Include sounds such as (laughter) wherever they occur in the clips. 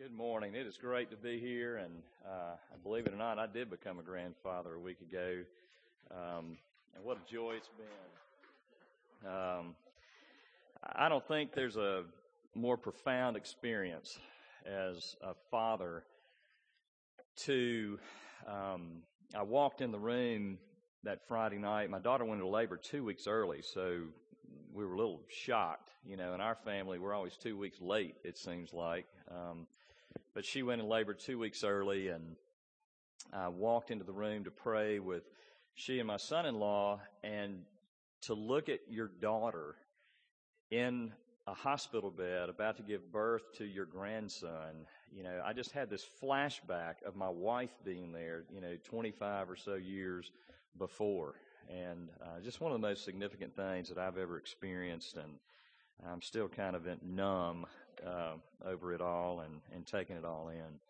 Good morning. It is great to be here, and uh, believe it or not, I did become a grandfather a week ago, um, and what a joy it's been. Um, I don't think there's a more profound experience as a father to. Um, I walked in the room that Friday night. My daughter went into labor two weeks early, so we were a little shocked. You know, in our family, we're always two weeks late. It seems like. Um, but she went in labor two weeks early, and I walked into the room to pray with she and my son-in-law, and to look at your daughter in a hospital bed about to give birth to your grandson. You know, I just had this flashback of my wife being there, you know, 25 or so years before. And uh, just one of the most significant things that I've ever experienced. And I'm still kind of numb uh, over it all and, and taking it all in.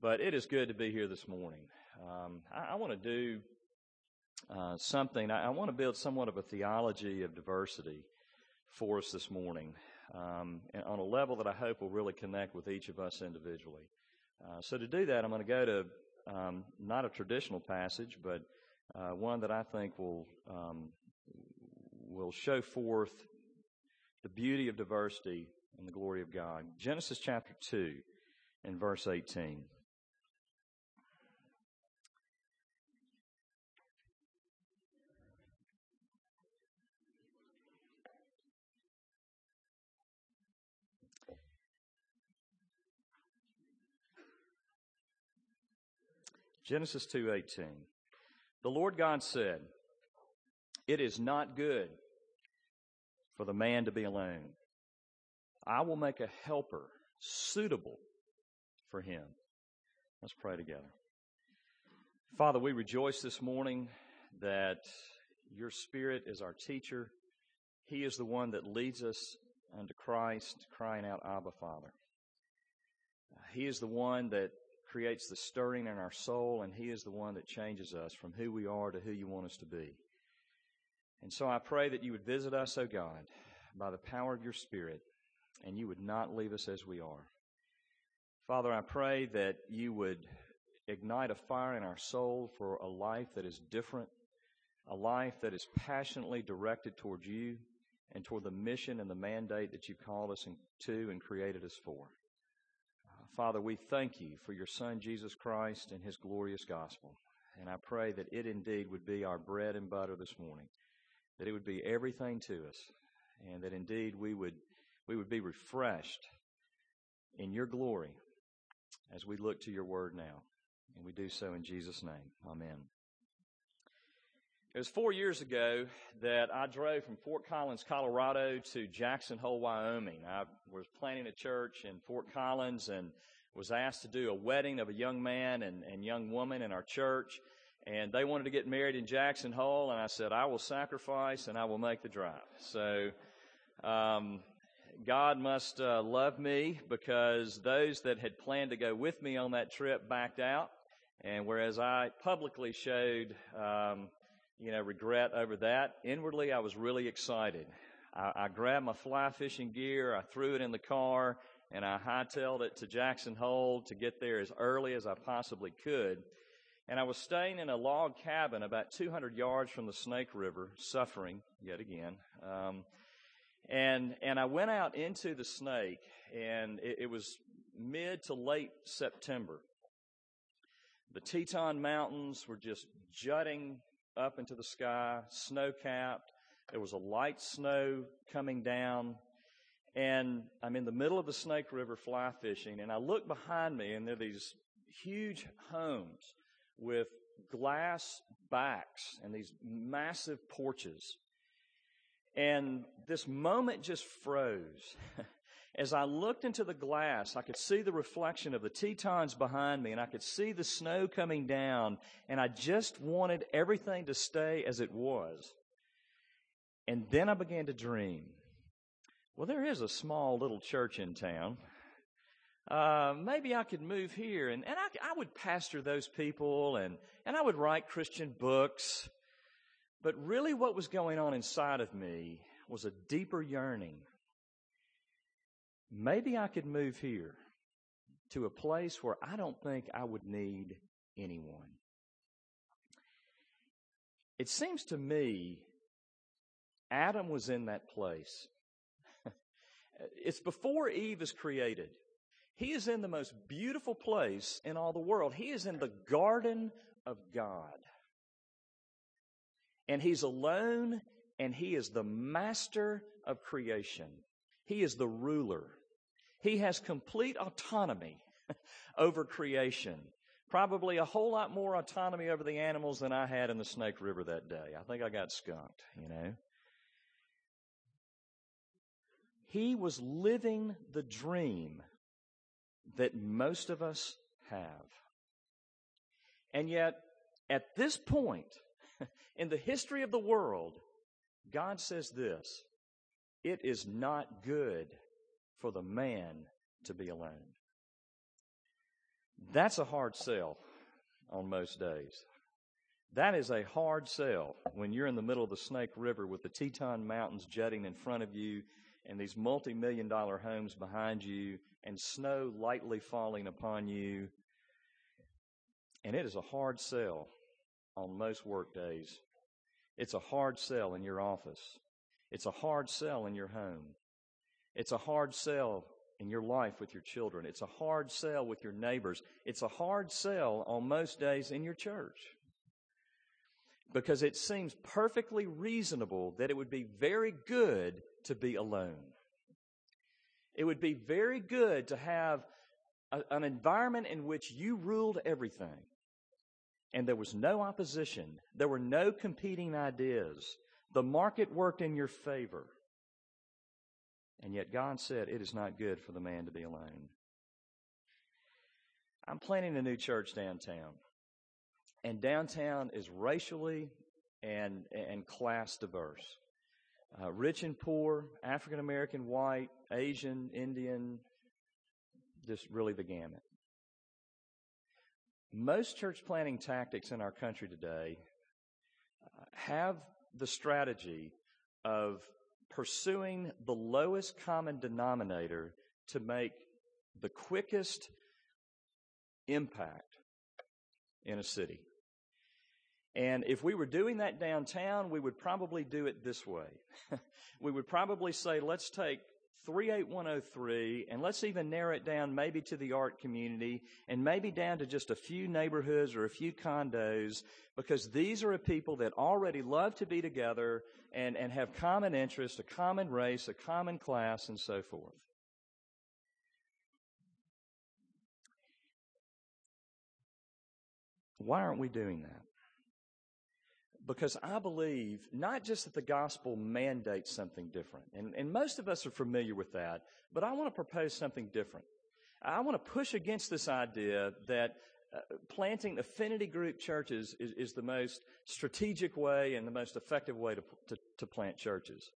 But it is good to be here this morning. Um, I, I want to do uh, something. I, I want to build somewhat of a theology of diversity for us this morning um, on a level that I hope will really connect with each of us individually. Uh, so to do that, I'm going to go to um, not a traditional passage, but uh, one that I think will um, will show forth the beauty of diversity and the glory of God. Genesis chapter 2 and verse 18. Genesis 2:18 The Lord God said, "It is not good for the man to be alone. I will make a helper suitable for him. Let's pray together. Father, we rejoice this morning that your Spirit is our teacher. He is the one that leads us unto Christ, crying out, Abba, Father. He is the one that creates the stirring in our soul, and He is the one that changes us from who we are to who you want us to be. And so I pray that you would visit us, O God, by the power of your Spirit, and you would not leave us as we are. Father, I pray that you would ignite a fire in our soul for a life that is different, a life that is passionately directed towards you and toward the mission and the mandate that you've called us to and created us for. Father, we thank you for your Son, Jesus Christ, and his glorious gospel. And I pray that it indeed would be our bread and butter this morning, that it would be everything to us, and that indeed we would, we would be refreshed in your glory as we look to your word now. And we do so in Jesus' name. Amen. It was four years ago that I drove from Fort Collins, Colorado to Jackson Hole, Wyoming. I was planning a church in Fort Collins and was asked to do a wedding of a young man and, and young woman in our church. And they wanted to get married in Jackson Hole, and I said, I will sacrifice and I will make the drive. So um, God must uh, love me because those that had planned to go with me on that trip backed out. And whereas I publicly showed, um, you know, regret over that, inwardly I was really excited. I, I grabbed my fly fishing gear, I threw it in the car, and I hightailed it to Jackson Hole to get there as early as I possibly could. And I was staying in a log cabin about 200 yards from the Snake River, suffering yet again. Um, and and I went out into the snake, and it, it was mid to late September. The Teton Mountains were just jutting up into the sky, snow capped. There was a light snow coming down. And I'm in the middle of the Snake River fly fishing, and I look behind me, and there are these huge homes with glass backs and these massive porches. And this moment just froze. (laughs) As I looked into the glass, I could see the reflection of the Tetons behind me, and I could see the snow coming down, and I just wanted everything to stay as it was. And then I began to dream. Well, there is a small little church in town. Uh, maybe I could move here, and, and I, I would pastor those people, and, and I would write Christian books, but really, what was going on inside of me was a deeper yearning. Maybe I could move here. to a place where I don't think I would need anyone. It seems to me Adam was in that place. (laughs) it's before Eve is created. He is in the most beautiful place in all the world. He is in the garden of God. And he's alone and he is the master of creation. He is the ruler. He has complete autonomy (laughs) over creation. Probably a whole lot more autonomy over the animals than I had in the Snake River that day. I think I got skunked, you know. He was living the dream that most of us have. And yet, at this point (laughs) in the history of the world, God says this It is not good for the man to be alone. That's a hard sell on most days. That is a hard sell when you're in the middle of the Snake River with the Teton Mountains jutting in front of you and these multi million dollar homes behind you and snow lightly falling upon you. And it is a hard sell on most work days. It's a hard sell in your office. It's a hard sell in your home. It's a hard sell in your life with your children. It's a hard sell with your neighbors. It's a hard sell on most days in your church. Because it seems perfectly reasonable that it would be very good to be alone. It would be very good to have a, an environment in which you ruled everything and there was no opposition. There were no competing ideas. The market worked in your favor. And yet God said, It is not good for the man to be alone. I'm planning a new church downtown. And downtown is racially and, and class diverse. Uh, rich and poor, African American, white, Asian, Indian, just really the gamut. Most church planting tactics in our country today uh, have the strategy of pursuing the lowest common denominator to make the quickest impact in a city. And if we were doing that downtown, we would probably do it this way. (laughs) we would probably say, let's take 38103 and let's even narrow it down maybe to the art community and maybe down to just a few neighborhoods or a few condos because these are a people that already love to be together and, and have common interests, a common race, a common class, and so forth. Why aren't we doing that? Because I believe not just that the gospel mandates something different, and, and most of us are familiar with that, but I want to propose something different. I want to push against this idea that uh, planting affinity group churches is, is, the most strategic way and the most effective way to, to, to plant churches.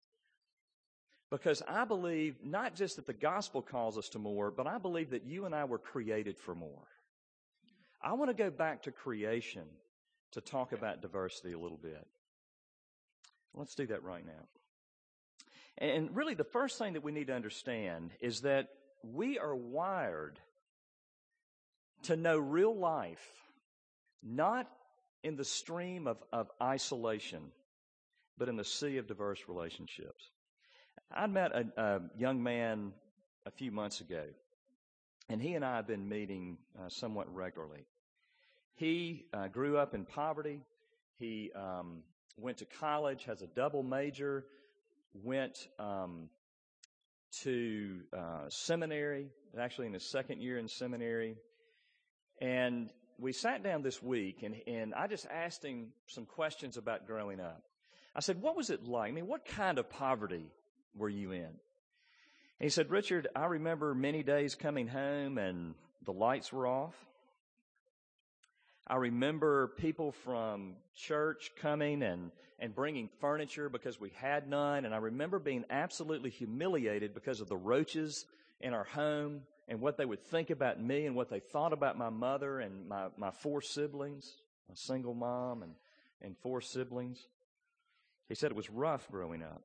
Because I believe not just that the gospel calls us to more, but I believe that you and I were created for more. I want to go back to creation to talk about diversity a little bit. Let's do that right now. And really, the first thing that we need to understand is that we are wired to know real life, not in the stream of, of isolation, but in the sea of diverse relationships. I met a, a young man a few months ago, and he and I have been meeting uh, somewhat regularly. He uh, grew up in poverty. He um, went to college, has a double major, went um, to uh, seminary, actually in his second year in seminary. And we sat down this week, and, and I just asked him some questions about growing up. I said, What was it like? I mean, what kind of poverty were you in? And he said, Richard, I remember many days coming home and the lights were off. I remember people from church coming and, and bringing furniture because we had none. And I remember being absolutely humiliated because of the roaches in our home and what they would think about me and what they thought about my mother and my, my four siblings, a single mom and, and four siblings. He said it was rough growing up.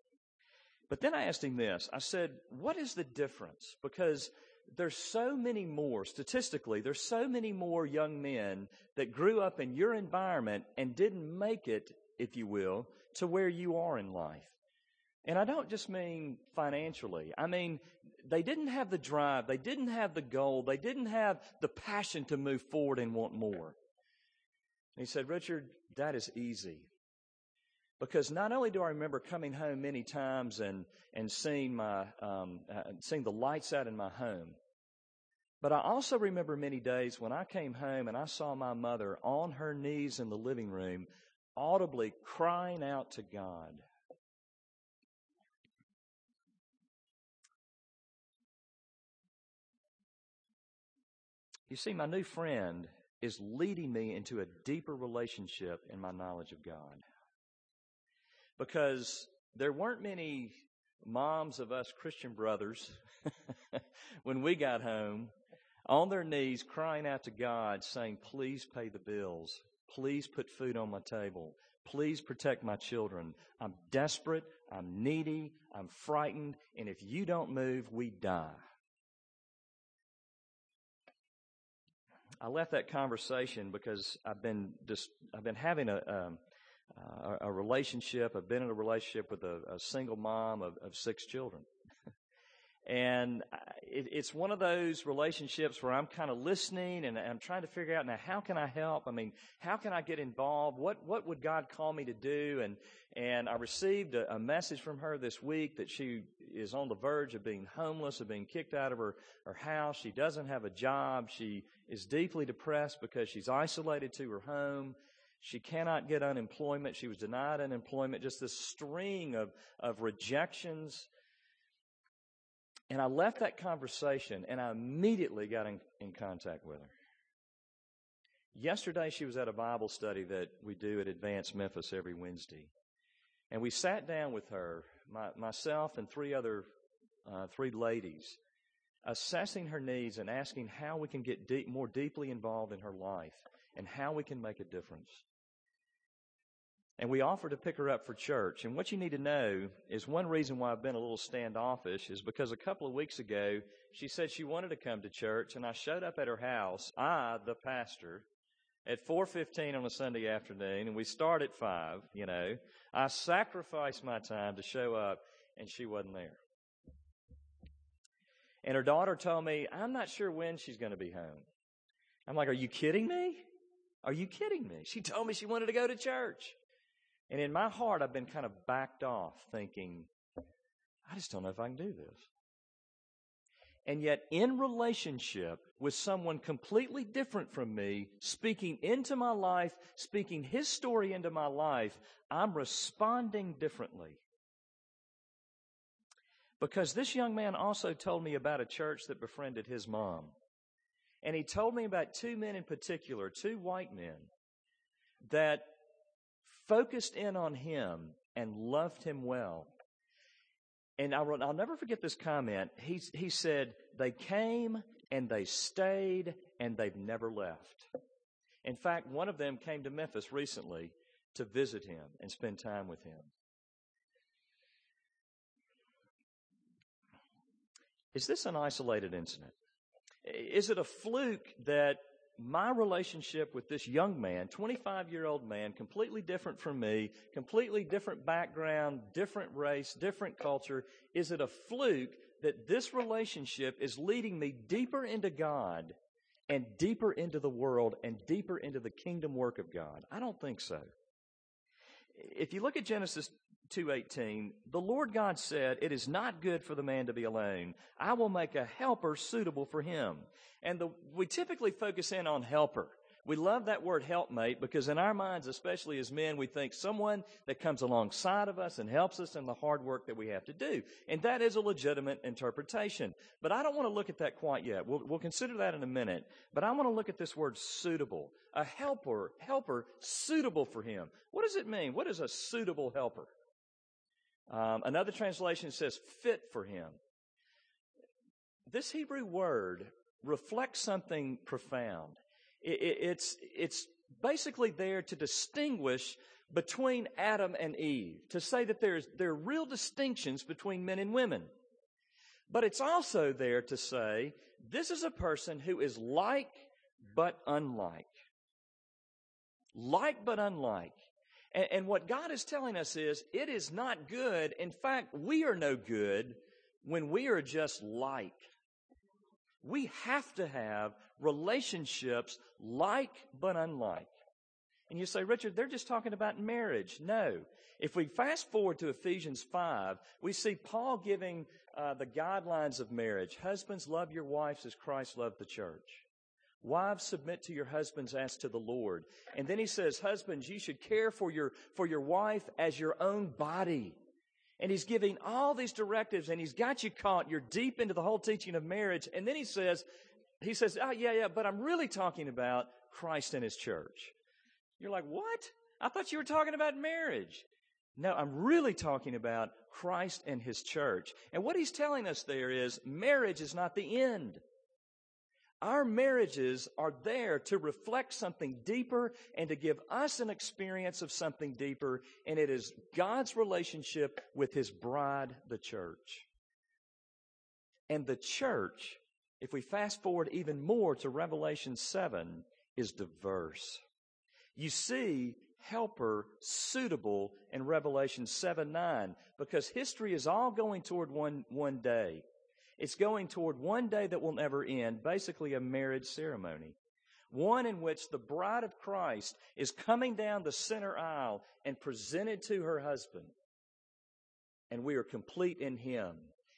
But then I asked him this. I said, What is the difference? Because there's so many more, statistically, there's so many more young men that grew up in your environment and didn't make it, if you will, to where you are in life. And I don't just mean financially. I mean, they didn't have the drive. They didn't have the goal. They didn't have the passion to move forward and want more. And he said, Richard, that is easy. Because not only do I remember coming home many times and, and seeing my, um, uh, seeing the lights out in my home, but I also remember many days when I came home and I saw my mother on her knees in the living room, audibly crying out to God. You see, my new friend is leading me into a deeper relationship in my knowledge of God. Because there weren't many moms of us Christian brothers (laughs) when we got home on their knees crying out to God saying, please pay the bills. Please put food on my table. Please protect my children. I'm desperate. I'm needy. I'm frightened. And if you don't move, we die. I left that conversation because I've been just I've been having a um, Uh, a, a relationship. I've been in a relationship with a, a single mom of, of six children, (laughs) and uh, it, it's one of those relationships where I'm kind of listening and I'm trying to figure out now how can I help? I mean, how can I get involved? What what would God call me to do? And and I received a, a message from her this week that she is on the verge of being homeless, of being kicked out of her, her house. She doesn't have a job. She is deeply depressed because she's isolated to her home. She cannot get unemployment. She was denied unemployment. Just this string of, of rejections. And I left that conversation and I immediately got in, in contact with her. Yesterday, she was at a Bible study that we do at Advance Memphis every Wednesday. And we sat down with her, my, myself and three other, uh, three ladies, assessing her needs and asking how we can get deep, more deeply involved in her life and how we can make a difference. And we offered to pick her up for church. And what you need to know is one reason why I've been a little standoffish is because a couple of weeks ago, she said she wanted to come to church, and I showed up at her house, I, the pastor, at 4.15 on a Sunday afternoon, and we start at 5, you know. I sacrificed my time to show up, and she wasn't there. And her daughter told me, I'm not sure when she's going to be home. I'm like, Are you kidding me? Are you kidding me? She told me she wanted to go to church. And in my heart, I've been kind of backed off, thinking, I just don't know if I can do this. And yet, in relationship with someone completely different from me, speaking into my life, speaking his story into my life, I'm responding differently. Because this young man also told me about a church that befriended his mom. And he told me about two men in particular, two white men, that focused in on him and loved him well and I'll, I'll never forget this comment. He, he said, They came and they stayed and they've never left. In fact, one of them came to Memphis recently to visit him and spend time with him. Is this an isolated incident? Is it a fluke that my relationship with this young man, 25 year old man, completely different from me, completely different background, different race, different culture, is it a fluke that this relationship is leading me deeper into God and deeper into the world and deeper into the kingdom work of God? I don't think so. If you look at Genesis 2:18 the Lord God said it is not good for the man to be alone. I will make a helper suitable for him and the, we typically focus in on helper. We love that word helpmate because in our minds especially as men we think someone that comes alongside of us and helps us in the hard work that we have to do. And that is a legitimate interpretation. But I don't want to look at that quite yet. We'll, we'll consider that in a minute. But I want to look at this word suitable. A helper helper suitable for him. What does it mean? What is a suitable helper um, another translation says fit for him. This Hebrew word reflects something profound. It, it, it's, it's basically there to distinguish between Adam and Eve, to say that there's, there are real distinctions between men and women. But it's also there to say this is a person who is like but unlike. Like but unlike. And, and, what God is telling us is it is not good. In fact, we are no good when we are just like. We have to have relationships like but unlike. And you say, Richard, they're just talking about marriage. No. If we fast forward to Ephesians 5, we see Paul giving uh, the guidelines of marriage. Husbands, love your wives as Christ loved the church. Wives, submit to your husbands as to the Lord. And then he says, husbands, you should care for your, for your wife as your own body. And he's giving all these directives and he's got you caught. You're deep into the whole teaching of marriage. And then he says, he says, oh, yeah, yeah, but I'm really talking about Christ and his church. You're like, what? I thought you were talking about marriage. No, I'm really talking about Christ and his church. And what he's telling us there is marriage is not the end. Our marriages are there to reflect something deeper and to give us an experience of something deeper, and it is God's relationship with His bride, the church. And the church, if we fast forward even more to Revelation 7, is diverse. You see helper suitable in Revelation 7 9, because history is all going toward one, one day. It's going toward one day that will never end, basically a marriage ceremony. One in which the bride of Christ is coming down the center aisle and presented to her husband. And we are complete in Him.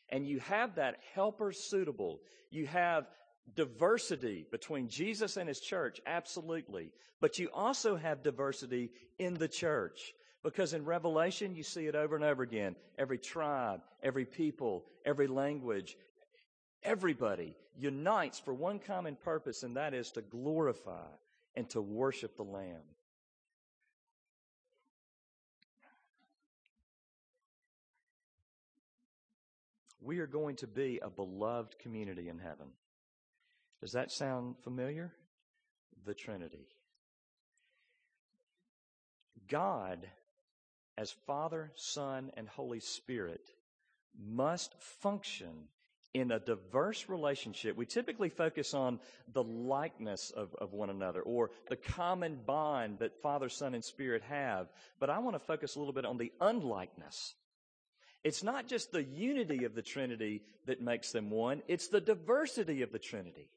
And you have that helper suitable. You have diversity between Jesus and His church, absolutely. But you also have diversity in the church. Because in Revelation, you see it over and over again. Every tribe, every people, every language, everybody unites for one common purpose, and that is to glorify and to worship the Lamb. We are going to be a beloved community in heaven. Does that sound familiar? The Trinity. God, as Father, Son, and Holy Spirit, must function in a diverse relationship, we typically focus on the likeness of, of one another or the common bond that Father, Son, and Spirit have. But I want to focus a little bit on the unlikeness. It's not just the unity of the Trinity that makes them one, it's the diversity of the Trinity.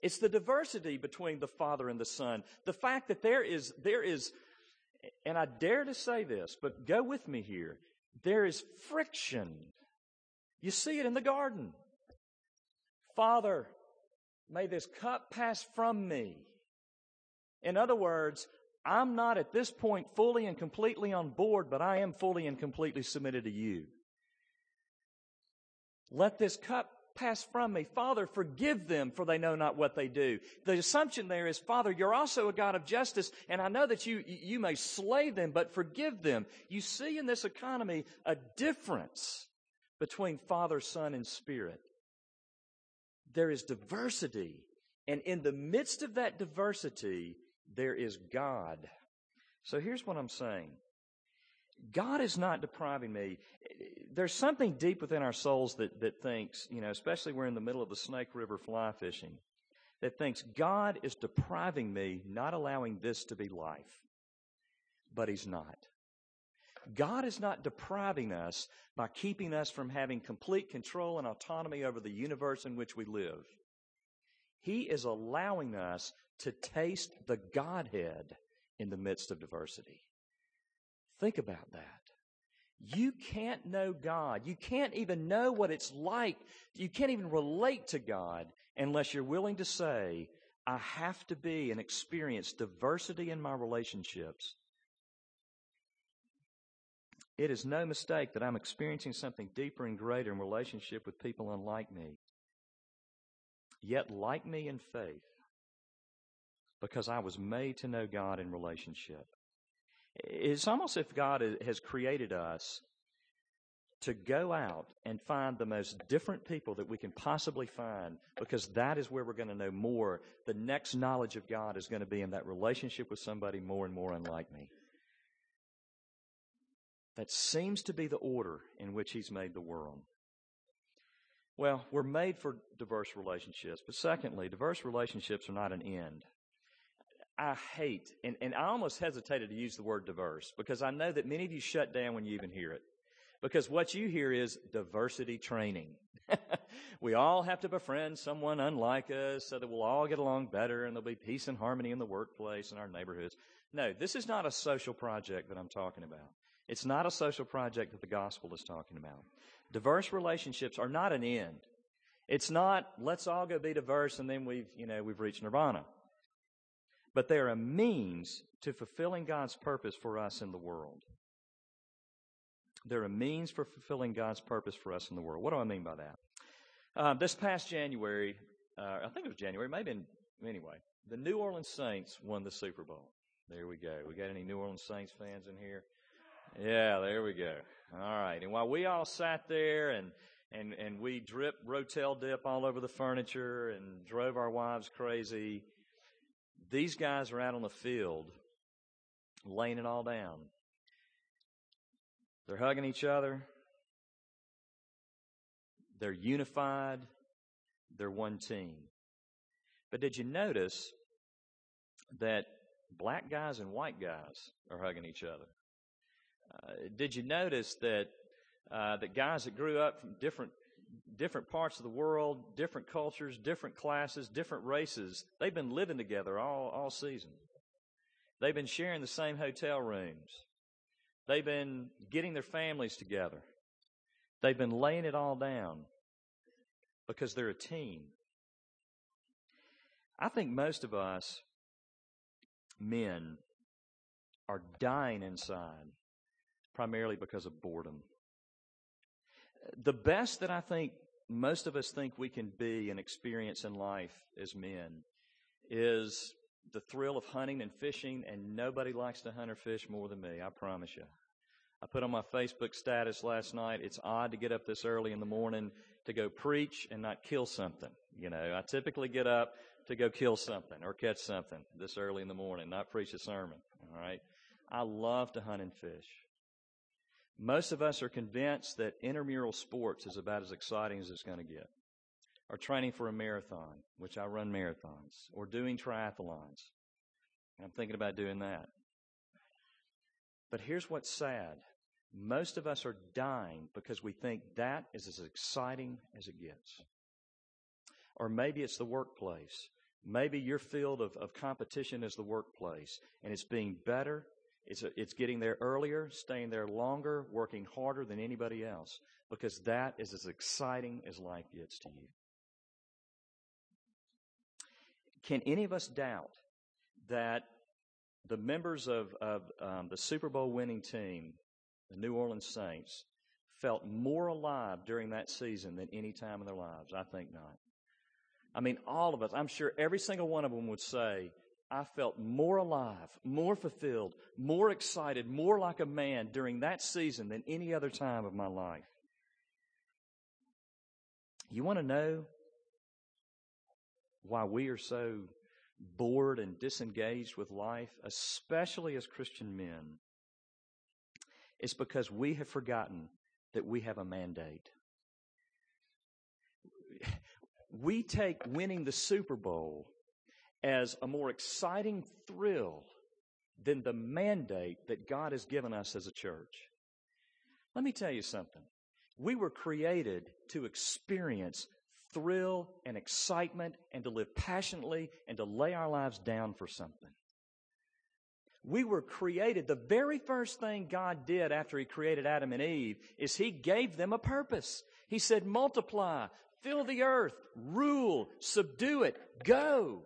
It's the diversity between the Father and the Son. The fact that there is, there is, and I dare to say this, but go with me here. There is friction you see it in the garden. Father, may this cup pass from me. In other words, I'm not at this point fully and completely on board, but I am fully and completely submitted to you. Let this cup pass from me. Father, forgive them, for they know not what they do. The assumption there is, Father, you're also a God of justice, and I know that you, you may slay them, but forgive them. You see in this economy a difference between Father, Son, and Spirit. There is diversity. And in the midst of that diversity, there is God. So here's what I'm saying God is not depriving me. There's something deep within our souls that, that thinks, you know, especially we're in the middle of the Snake River fly fishing, that thinks God is depriving me, not allowing this to be life. But He's not. God is not depriving us by keeping us from having complete control and autonomy over the universe in which we live. He is allowing us to taste the Godhead in the midst of diversity. Think about that. You can't know God. You can't even know what it's like. You can't even relate to God unless you're willing to say, I have to be and experience diversity in my relationships it is no mistake that I'm experiencing something deeper and greater in relationship with people unlike me, yet like me in faith, because I was made to know God in relationship. It's almost if God has created us to go out and find the most different people that we can possibly find because that is where we're going to know more. The next knowledge of God is going to be in that relationship with somebody more and more unlike me. That seems to be the order in which He's made the world. Well, we're made for diverse relationships. But secondly, diverse relationships are not an end. I hate, and, and I almost hesitated to use the word diverse because I know that many of you shut down when you even hear it. Because what you hear is diversity training. (laughs) we all have to befriend someone unlike us so that we'll all get along better and there'll be peace and harmony in the workplace and our neighborhoods. No, this is not a social project that I'm talking about. It's not a social project that the gospel is talking about. Diverse relationships are not an end. It's not let's all go be diverse and then we've, you know, we've reached nirvana. But they're a means to fulfilling God's purpose for us in the world. They're a means for fulfilling God's purpose for us in the world. What do I mean by that? Um, this past January, uh, I think it was January, maybe in, anyway, the New Orleans Saints won the Super Bowl. There we go. We got any New Orleans Saints fans in here? Yeah, there we go. All right. And while we all sat there and and and we drip Rotel dip all over the furniture and drove our wives crazy, these guys are out on the field laying it all down. They're hugging each other. They're unified. They're one team. But did you notice that black guys and white guys are hugging each other? Uh, did you notice that uh, that guys that grew up from different different parts of the world, different cultures, different classes, different races, they've been living together all all season. They've been sharing the same hotel rooms. They've been getting their families together. They've been laying it all down because they're a team. I think most of us men are dying inside primarily because of boredom. The best that I think most of us think we can be and experience in life as men is the thrill of hunting and fishing, and nobody likes to hunt or fish more than me, I promise you. I put on my Facebook status last night, it's odd to get up this early in the morning to go preach and not kill something. You know, I typically get up to go kill something or catch something this early in the morning, not preach a sermon. All right. I love to hunt and fish. Most of us are convinced that intramural sports is about as exciting as it's going to get. Or training for a marathon, which I run marathons, or doing triathlons. I'm thinking about doing that. But here's what's sad. Most of us are dying because we think that is as exciting as it gets. Or maybe it's the workplace. Maybe your field of, of competition is the workplace, and it's being better it's, a, it's getting there earlier, staying there longer, working harder than anybody else, because that is as exciting as life gets to you. Can any of us doubt that the members of, of um, the Super Bowl winning team, the New Orleans Saints, felt more alive during that season than any time in their lives? I think not. I mean, all of us, I'm sure every single one of them would say I felt more alive, more fulfilled, more excited, more like a man during that season than any other time of my life. You want to know why we are so bored and disengaged with life, especially as Christian men? It's because we have forgotten that we have a mandate. We take winning the Super Bowl as a more exciting thrill than the mandate that God has given us as a church. Let me tell you something. We were created to experience thrill and excitement and to live passionately and to lay our lives down for something. We were created, the very first thing God did after He created Adam and Eve is He gave them a purpose. He said, multiply, fill the earth, rule, subdue it, go.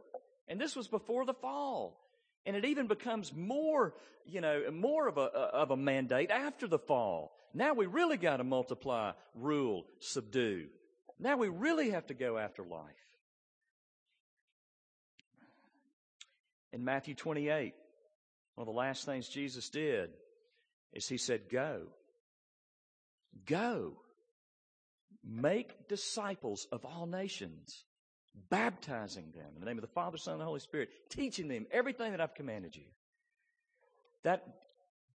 And this was before the fall. And it even becomes more, you know, more of a, of a mandate after the fall. Now we really got to multiply, rule, subdue. Now we really have to go after life. In Matthew 28, one of the last things Jesus did is he said, Go. Go. Make disciples of all nations baptizing them in the name of the Father, Son, and the Holy Spirit, teaching them everything that I've commanded you. That,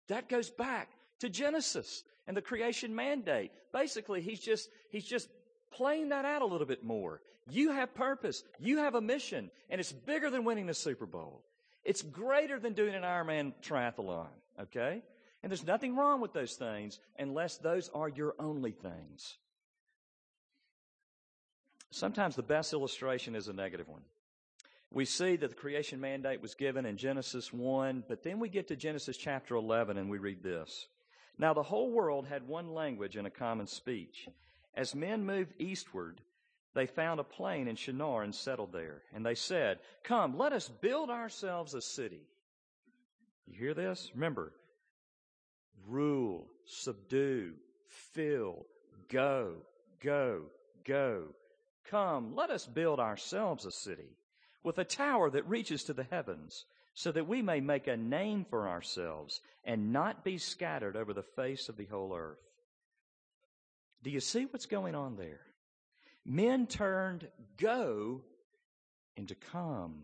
that goes back to Genesis and the creation mandate. Basically, he's just, he's just playing that out a little bit more. You have purpose. You have a mission, and it's bigger than winning the Super Bowl. It's greater than doing an Ironman triathlon, okay? And there's nothing wrong with those things unless those are your only things. Sometimes the best illustration is a negative one. We see that the creation mandate was given in Genesis 1, but then we get to Genesis chapter 11 and we read this. Now the whole world had one language and a common speech. As men moved eastward, they found a plain in Shinar and settled there. And they said, Come, let us build ourselves a city. You hear this? Remember, rule, subdue, fill, go, go, go. Come, let us build ourselves a city with a tower that reaches to the heavens, so that we may make a name for ourselves and not be scattered over the face of the whole earth. Do you see what's going on there? Men turned go into come.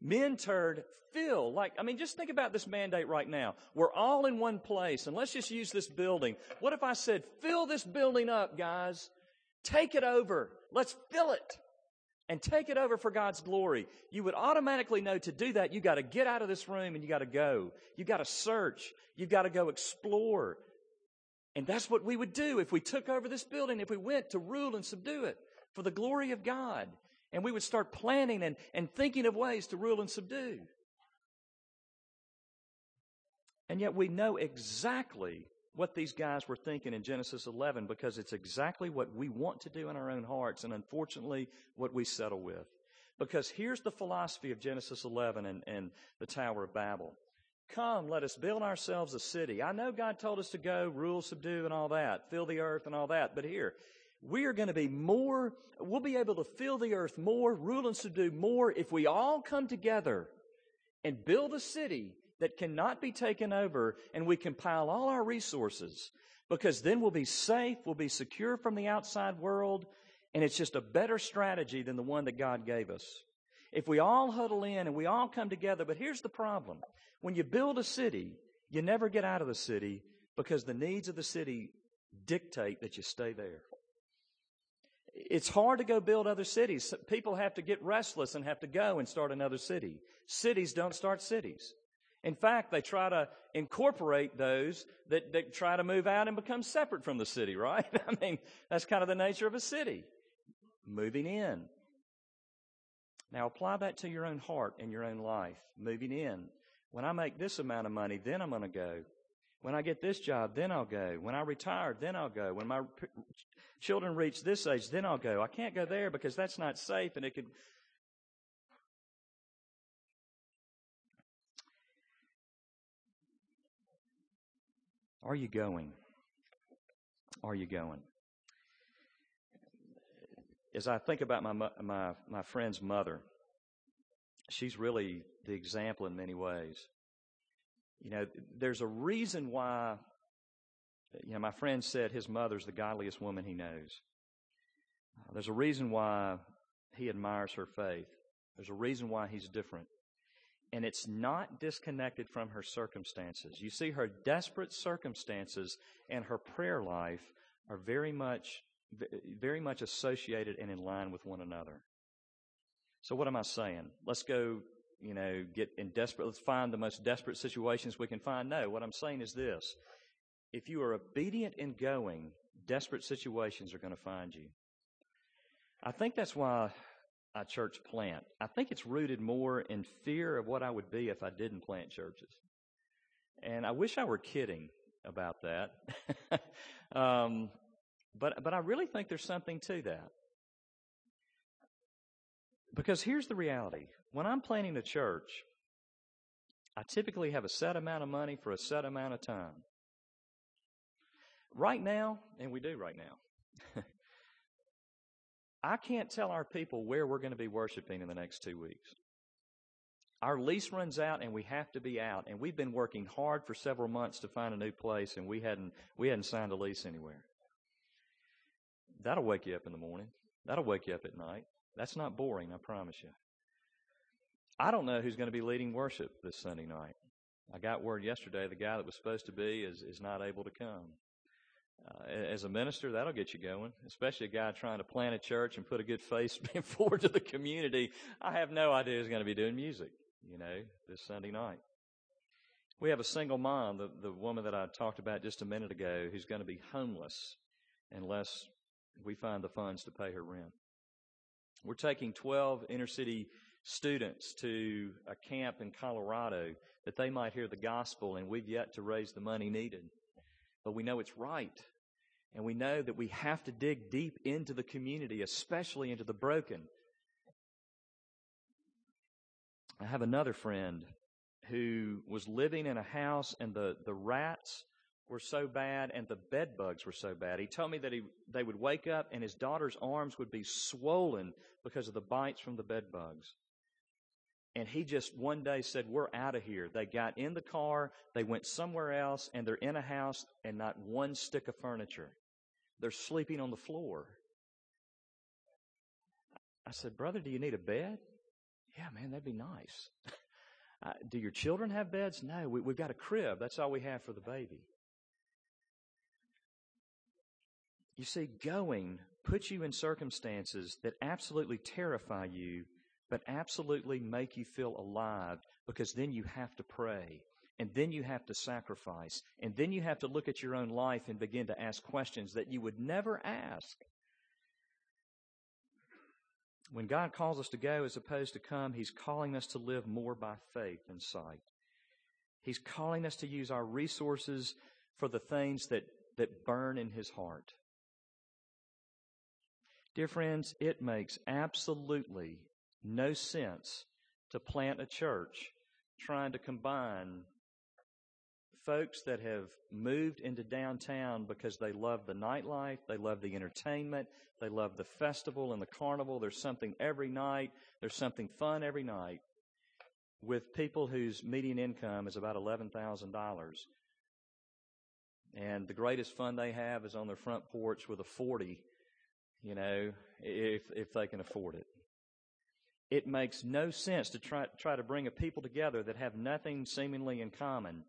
Men turned fill. Like, I mean, just think about this mandate right now. We're all in one place, and let's just use this building. What if I said, fill this building up, guys? Take it over. Let's fill it and take it over for God's glory. You would automatically know to do that, you got to get out of this room and you got to go. You got to search. You've got to go explore. And that's what we would do if we took over this building, if we went to rule and subdue it for the glory of God. And we would start planning and, and thinking of ways to rule and subdue. And yet we know exactly what these guys were thinking in Genesis 11 because it's exactly what we want to do in our own hearts and unfortunately what we settle with. Because here's the philosophy of Genesis 11 and, and the Tower of Babel. Come, let us build ourselves a city. I know God told us to go, rule, subdue, and all that, fill the earth and all that, but here, we are going to be more, we'll be able to fill the earth more, rule and subdue more if we all come together and build a city that cannot be taken over and we compile all our resources because then we'll be safe, we'll be secure from the outside world, and it's just a better strategy than the one that God gave us. If we all huddle in and we all come together, but here's the problem. When you build a city, you never get out of the city because the needs of the city dictate that you stay there. It's hard to go build other cities. People have to get restless and have to go and start another city. Cities don't start cities. In fact, they try to incorporate those that, that try to move out and become separate from the city, right? (laughs) I mean, that's kind of the nature of a city. Moving in. Now apply that to your own heart and your own life. Moving in. When I make this amount of money, then I'm going to go. When I get this job, then I'll go. When I retire, then I'll go. When my children reach this age, then I'll go. I can't go there because that's not safe and it could Are you going? Are you going? As I think about my my my friend's mother, she's really the example in many ways. You know, there's a reason why. You know, my friend said his mother's the godliest woman he knows. There's a reason why he admires her faith. There's a reason why he's different and it's not disconnected from her circumstances. You see, her desperate circumstances and her prayer life are very much, very much associated and in line with one another. So, what am I saying? Let's go, you know, get in desperate, let's find the most desperate situations we can find. No, what I'm saying is this if you are obedient in going, desperate situations are going to find you. I think that's why a church plant. I think it's rooted more in fear of what I would be if I didn't plant churches. And I wish I were kidding about that. (laughs) um, but, but I really think there's something to that. Because here's the reality when I'm planning a church, I typically have a set amount of money for a set amount of time. Right now, and we do right now, (laughs) I can't tell our people where we're going to be worshiping in the next two weeks. Our lease runs out and we have to be out. And we've been working hard for several months to find a new place and we hadn't, we hadn't signed a lease anywhere. That'll wake you up in the morning. That'll wake you up at night. That's not boring, I promise you. I don't know who's going to be leading worship this Sunday night. I got word yesterday the guy that was supposed to be is, is not able to come. Uh, as a minister, that'll get you going, especially a guy trying to plant a church and put a good face (laughs) forward to the community. I have no idea he's going to be doing music, you know, this Sunday night. We have a single mom, the, the woman that I talked about just a minute ago, who's going to be homeless unless we find the funds to pay her rent. We're taking 12 inner city students to a camp in Colorado that they might hear the gospel, and we've yet to raise the money needed. But we know it's right. And we know that we have to dig deep into the community, especially into the broken. I have another friend who was living in a house and the, the rats were so bad and the bed bugs were so bad. He told me that he, they would wake up and his daughter's arms would be swollen because of the bites from the bed bugs. And he just one day said, We're out of here. They got in the car, they went somewhere else, and they're in a house and not one stick of furniture. They're sleeping on the floor. I said, Brother, do you need a bed? Yeah, man, that'd be nice. (laughs) uh, do your children have beds? No, we, we've got a crib. That's all we have for the baby. You see, going puts you in circumstances that absolutely terrify you, but absolutely make you feel alive because then you have to pray. And then you have to sacrifice. And then you have to look at your own life and begin to ask questions that you would never ask. When God calls us to go as opposed to come, He's calling us to live more by faith and sight. He's calling us to use our resources for the things that, that burn in His heart. Dear friends, it makes absolutely no sense to plant a church trying to combine folks that have moved into downtown because they love the nightlife, they love the entertainment, they love the festival and the carnival. There's something every night, there's something fun every night with people whose median income is about $11,000. And the greatest fun they have is on their front porch with a 40 you know, if, if they can afford it. It makes no sense to try, try to bring a people together that have nothing seemingly in common.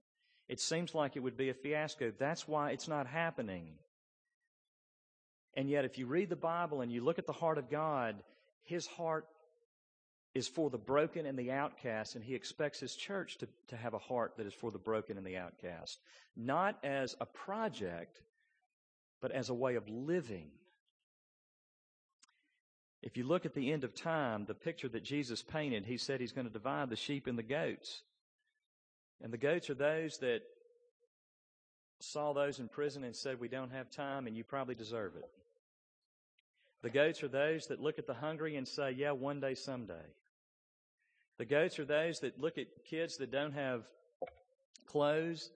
It seems like it would be a fiasco. That's why it's not happening. And yet, if you read the Bible and you look at the heart of God, His heart is for the broken and the outcast, and He expects His church to, to have a heart that is for the broken and the outcast. Not as a project, but as a way of living. If you look at the end of time, the picture that Jesus painted, he said he's going to divide the sheep and the goats. And the goats are those that saw those in prison and said, We don't have time and you probably deserve it. The goats are those that look at the hungry and say, Yeah, one day, someday. The goats are those that look at kids that don't have clothes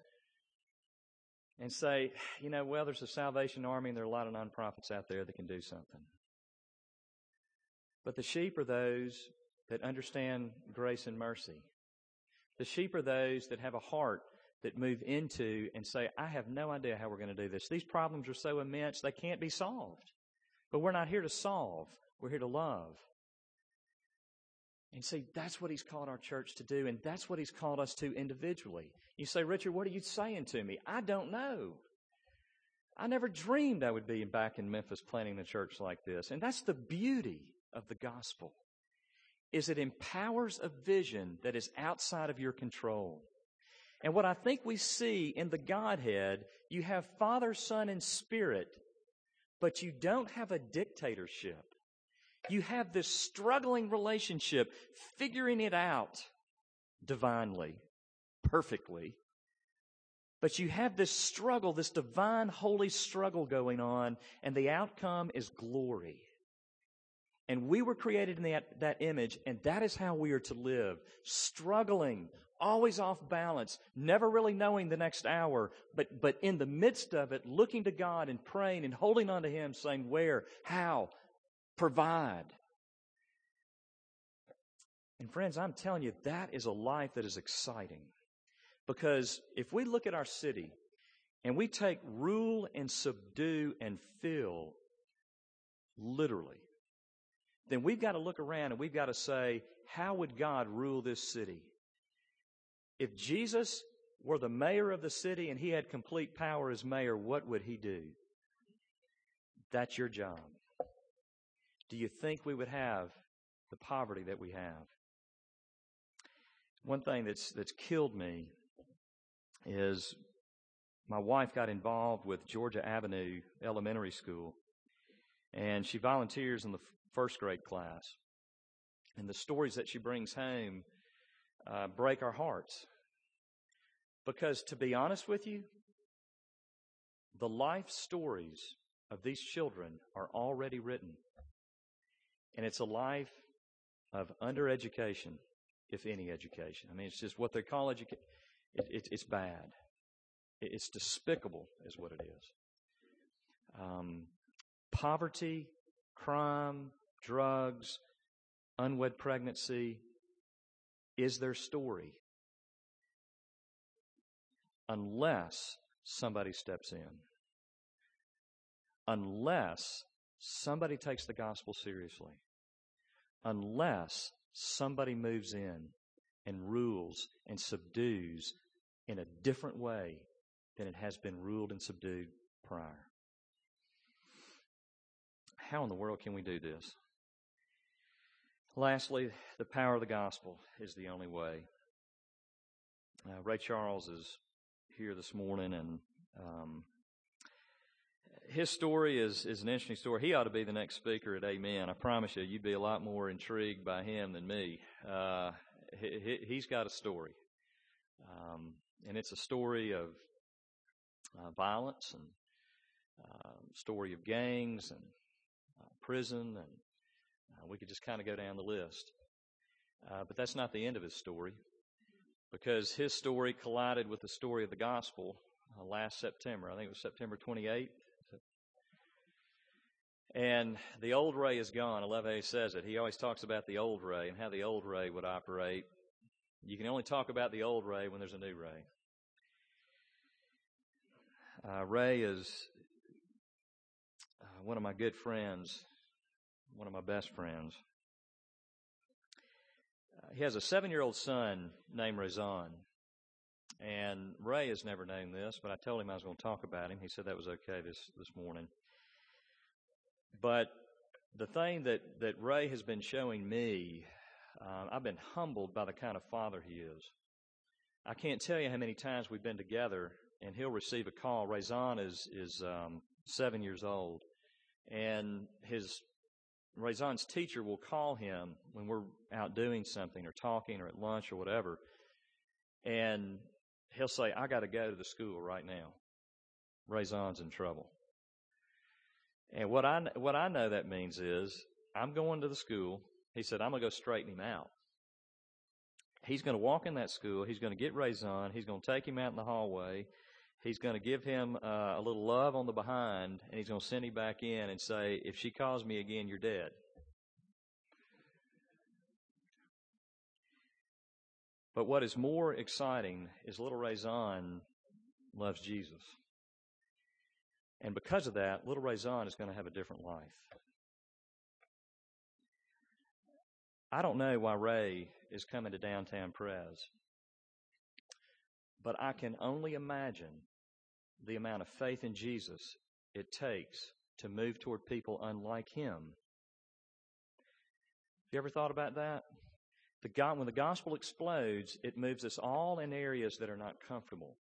and say, You know, well, there's a Salvation Army and there are a lot of nonprofits out there that can do something. But the sheep are those that understand grace and mercy. The sheep are those that have a heart that move into and say, I have no idea how we're going to do this. These problems are so immense, they can't be solved. But we're not here to solve, we're here to love. And see, that's what he's called our church to do, and that's what he's called us to individually. You say, Richard, what are you saying to me? I don't know. I never dreamed I would be back in Memphis planting a church like this. And that's the beauty of the gospel is it empowers a vision that is outside of your control. And what I think we see in the Godhead, you have Father, Son, and Spirit, but you don't have a dictatorship. You have this struggling relationship, figuring it out divinely, perfectly. But you have this struggle, this divine, holy struggle going on, and the outcome is glory. And we were created in that, that image, and that is how we are to live. Struggling, always off balance, never really knowing the next hour, but, but in the midst of it, looking to God and praying and holding on to Him, saying, Where? How? Provide. And friends, I'm telling you, that is a life that is exciting. Because if we look at our city and we take rule and subdue and fill literally, then we've got to look around and we've got to say, how would God rule this city? If Jesus were the mayor of the city and he had complete power as mayor, what would he do? That's your job. Do you think we would have the poverty that we have? One thing that's that's killed me is my wife got involved with Georgia Avenue Elementary School, and she volunteers in the first grade class. And the stories that she brings home uh, break our hearts. Because to be honest with you, the life stories of these children are already written. And it's a life of undereducation, if any education. I mean, it's just what they call education. It, it, it's bad. It, it's despicable, is what it is. Um, poverty, crime, drugs, unwed pregnancy is their story. Unless somebody steps in. Unless somebody takes the gospel seriously. Unless somebody moves in and rules and subdues in a different way than it has been ruled and subdued prior. How in the world can we do this? Lastly, the power of the gospel is the only way. Uh, Ray Charles is here this morning, and um, his story is, is an interesting story. He ought to be the next speaker at Amen. I promise you, you'd be a lot more intrigued by him than me. Uh, he, has got a story, um, and it's a story of uh, violence and uh, story of gangs and uh, prison, and uh, we could just kind of go down the list. Uh, but that's not the end of his story, because his story collided with the story of the gospel last September. I think it was September 28th. And the old Ray is gone. Aleve says it. He always talks about the old Ray and how the old Ray would operate. You can only talk about the old Ray when there's a new Ray. Uh, Ray is uh, one of my good friends, one of my best friends. Uh, he has a seven year old son named Razan. And Ray has never known this, but I told him I was going to talk about him. He said that was okay this, this morning. But the thing that, that Ray has been showing me, uh, I've been humbled by the kind of father he is. I can't tell you how many times we've been together and he'll receive a call. Razan is, is um, seven years old and his Razan's teacher will call him when we're out doing something or talking or at lunch or whatever. And he'll say, I got to go to the school right now. Razan's in trouble. And what I, what I know that means is I'm going to the school. He said, I'm going to go straighten him out. He's going to walk in that school. He's going to get Razan. He's going to take him out in the hallway. He's going to give him uh, a little love on the behind, and he's going to send him back in and say, If she calls me again, you're dead. But what is more exciting is little Razan loves Jesus. And because of that, little Razan is going to have a different life. I don't know why Ray is coming to downtown Prez, but I can only imagine the amount of faith in Jesus it takes to move toward people unlike him. Have you ever thought about that? The God, when the gospel explodes, it moves us all in areas that are not comfortable.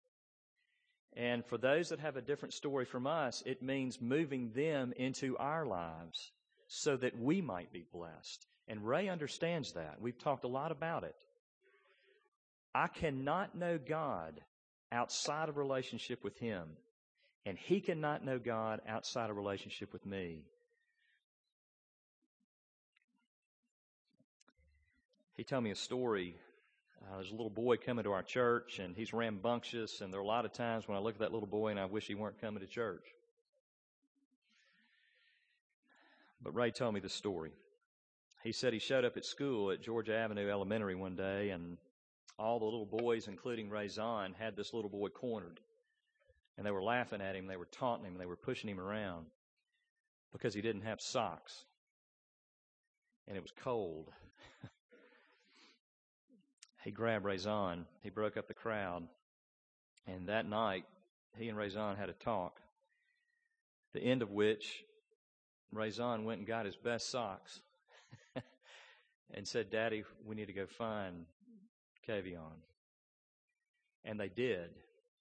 And for those that have a different story from us, it means moving them into our lives so that we might be blessed. And Ray understands that. We've talked a lot about it. I cannot know God outside of relationship with Him, and He cannot know God outside of relationship with me. He told me a story uh, there's a little boy coming to our church, and he's rambunctious, and there are a lot of times when I look at that little boy and I wish he weren't coming to church. But Ray told me the story. He said he showed up at school at Georgia Avenue Elementary one day, and all the little boys, including Ray had this little boy cornered. And they were laughing at him, they were taunting him, they were pushing him around because he didn't have socks. And it was cold. (laughs) he grabbed Razan. He broke up the crowd. And that night, he and Razan had a talk, the end of which Razan went and got his best socks (laughs) and said, Daddy, we need to go find Kavion. And they did.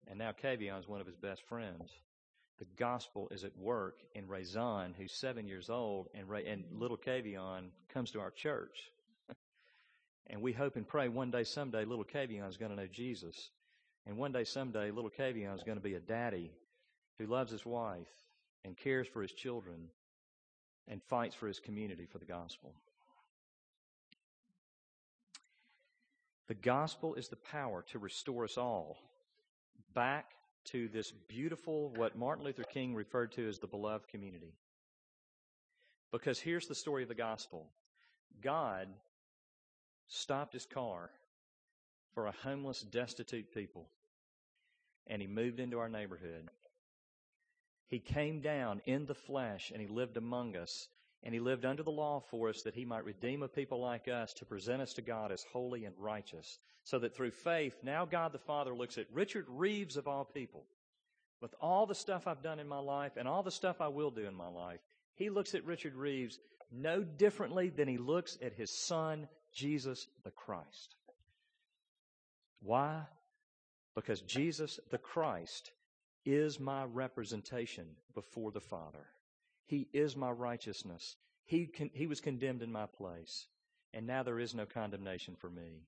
And now Cavion is one of his best friends. The gospel is at work in Razan, who's seven years old, and, Ray, and little Cavion comes to our church. (laughs) and we hope and pray one day, someday, little Cavion is going to know Jesus. And one day, someday, little Cavion is going to be a daddy who loves his wife and cares for his children and fights for his community for the gospel. The gospel is the power to restore us all back to this beautiful, what Martin Luther King referred to as the beloved community. Because here's the story of the gospel God stopped his car for a homeless, destitute people, and he moved into our neighborhood. He came down in the flesh and he lived among us and he lived under the law for us that he might redeem a people like us to present us to God as holy and righteous. So that through faith, now God the Father looks at Richard Reeves of all people, with all the stuff I've done in my life and all the stuff I will do in my life. He looks at Richard Reeves no differently than he looks at his son, Jesus the Christ. Why? Because Jesus the Christ is my representation before the Father. He is my righteousness. He, con- he was condemned in my place, and now there is no condemnation for me.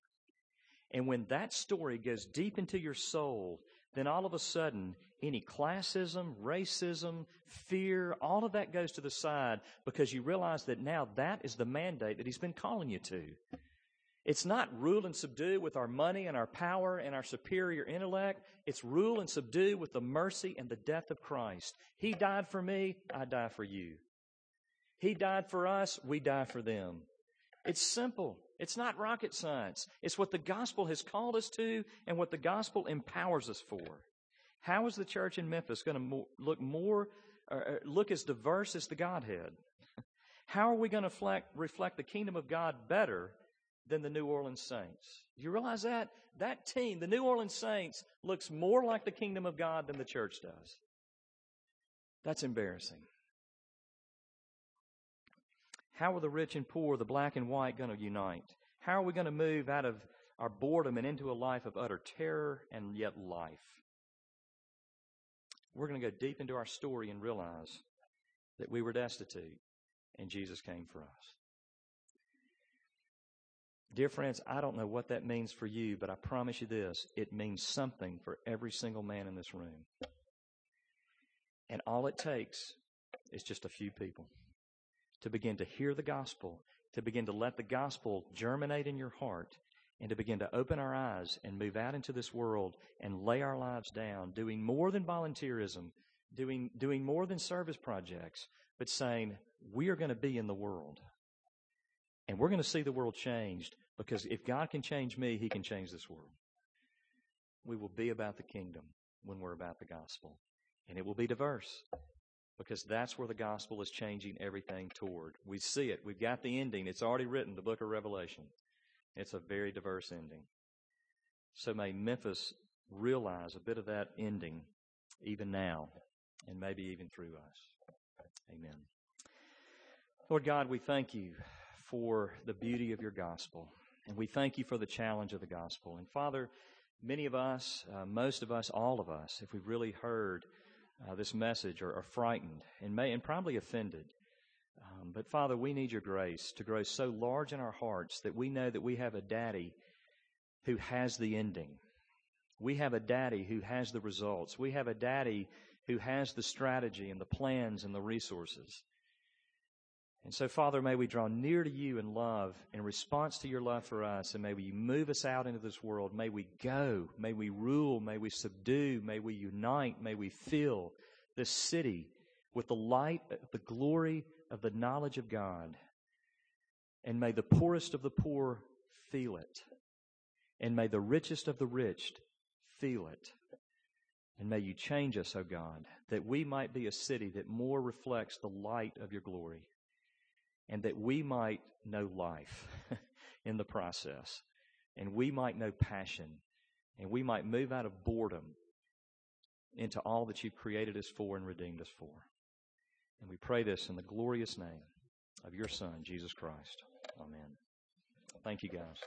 And when that story goes deep into your soul, then all of a sudden, any classism, racism, fear, all of that goes to the side because you realize that now that is the mandate that He's been calling you to. It's not rule and subdue with our money and our power and our superior intellect. It's rule and subdue with the mercy and the death of Christ. He died for me, I die for you. He died for us, we die for them. It's simple. It's not rocket science. It's what the gospel has called us to and what the gospel empowers us for. How is the church in Memphis going to look more, uh, look as diverse as the Godhead? (laughs) How are we going to reflect the kingdom of God better than the New Orleans Saints. You realize that? That team, the New Orleans Saints, looks more like the kingdom of God than the church does. That's embarrassing. How are the rich and poor, the black and white, going to unite? How are we going to move out of our boredom and into a life of utter terror and yet life? We're going to go deep into our story and realize that we were destitute and Jesus came for us. Dear friends, I don't know what that means for you, but I promise you this it means something for every single man in this room. And all it takes is just a few people to begin to hear the gospel, to begin to let the gospel germinate in your heart, and to begin to open our eyes and move out into this world and lay our lives down, doing more than volunteerism, doing, doing more than service projects, but saying, we are going to be in the world. And we're going to see the world changed because if God can change me, He can change this world. We will be about the kingdom when we're about the gospel. And it will be diverse because that's where the gospel is changing everything toward. We see it. We've got the ending. It's already written, the book of Revelation. It's a very diverse ending. So may Memphis realize a bit of that ending even now and maybe even through us. Amen. Lord God, we thank you for the beauty of your gospel. And we thank you for the challenge of the gospel. And Father, many of us, uh, most of us, all of us, if we've really heard uh, this message, are, are, frightened and may and probably offended. Um, but Father, we need your grace to grow so large in our hearts that we know that we have a daddy who has the ending. We have a daddy who has the results. We have a daddy who has the strategy and the plans and the resources. And so, Father, may we draw near to you in love in response to your love for us, and may we move us out into this world. May we go, may we rule, may we subdue, may we unite, may we fill this city with the light, the glory of the knowledge of God. And may the poorest of the poor feel it. And may the richest of the rich feel it. And may you change us, O God, that we might be a city that more reflects the light of your glory and that we might know life (laughs) in the process, and we might know passion, and we might move out of boredom into all that you've created us for and redeemed us for. And we pray this in the glorious name of your Son, Jesus Christ. Amen. Thank you, guys.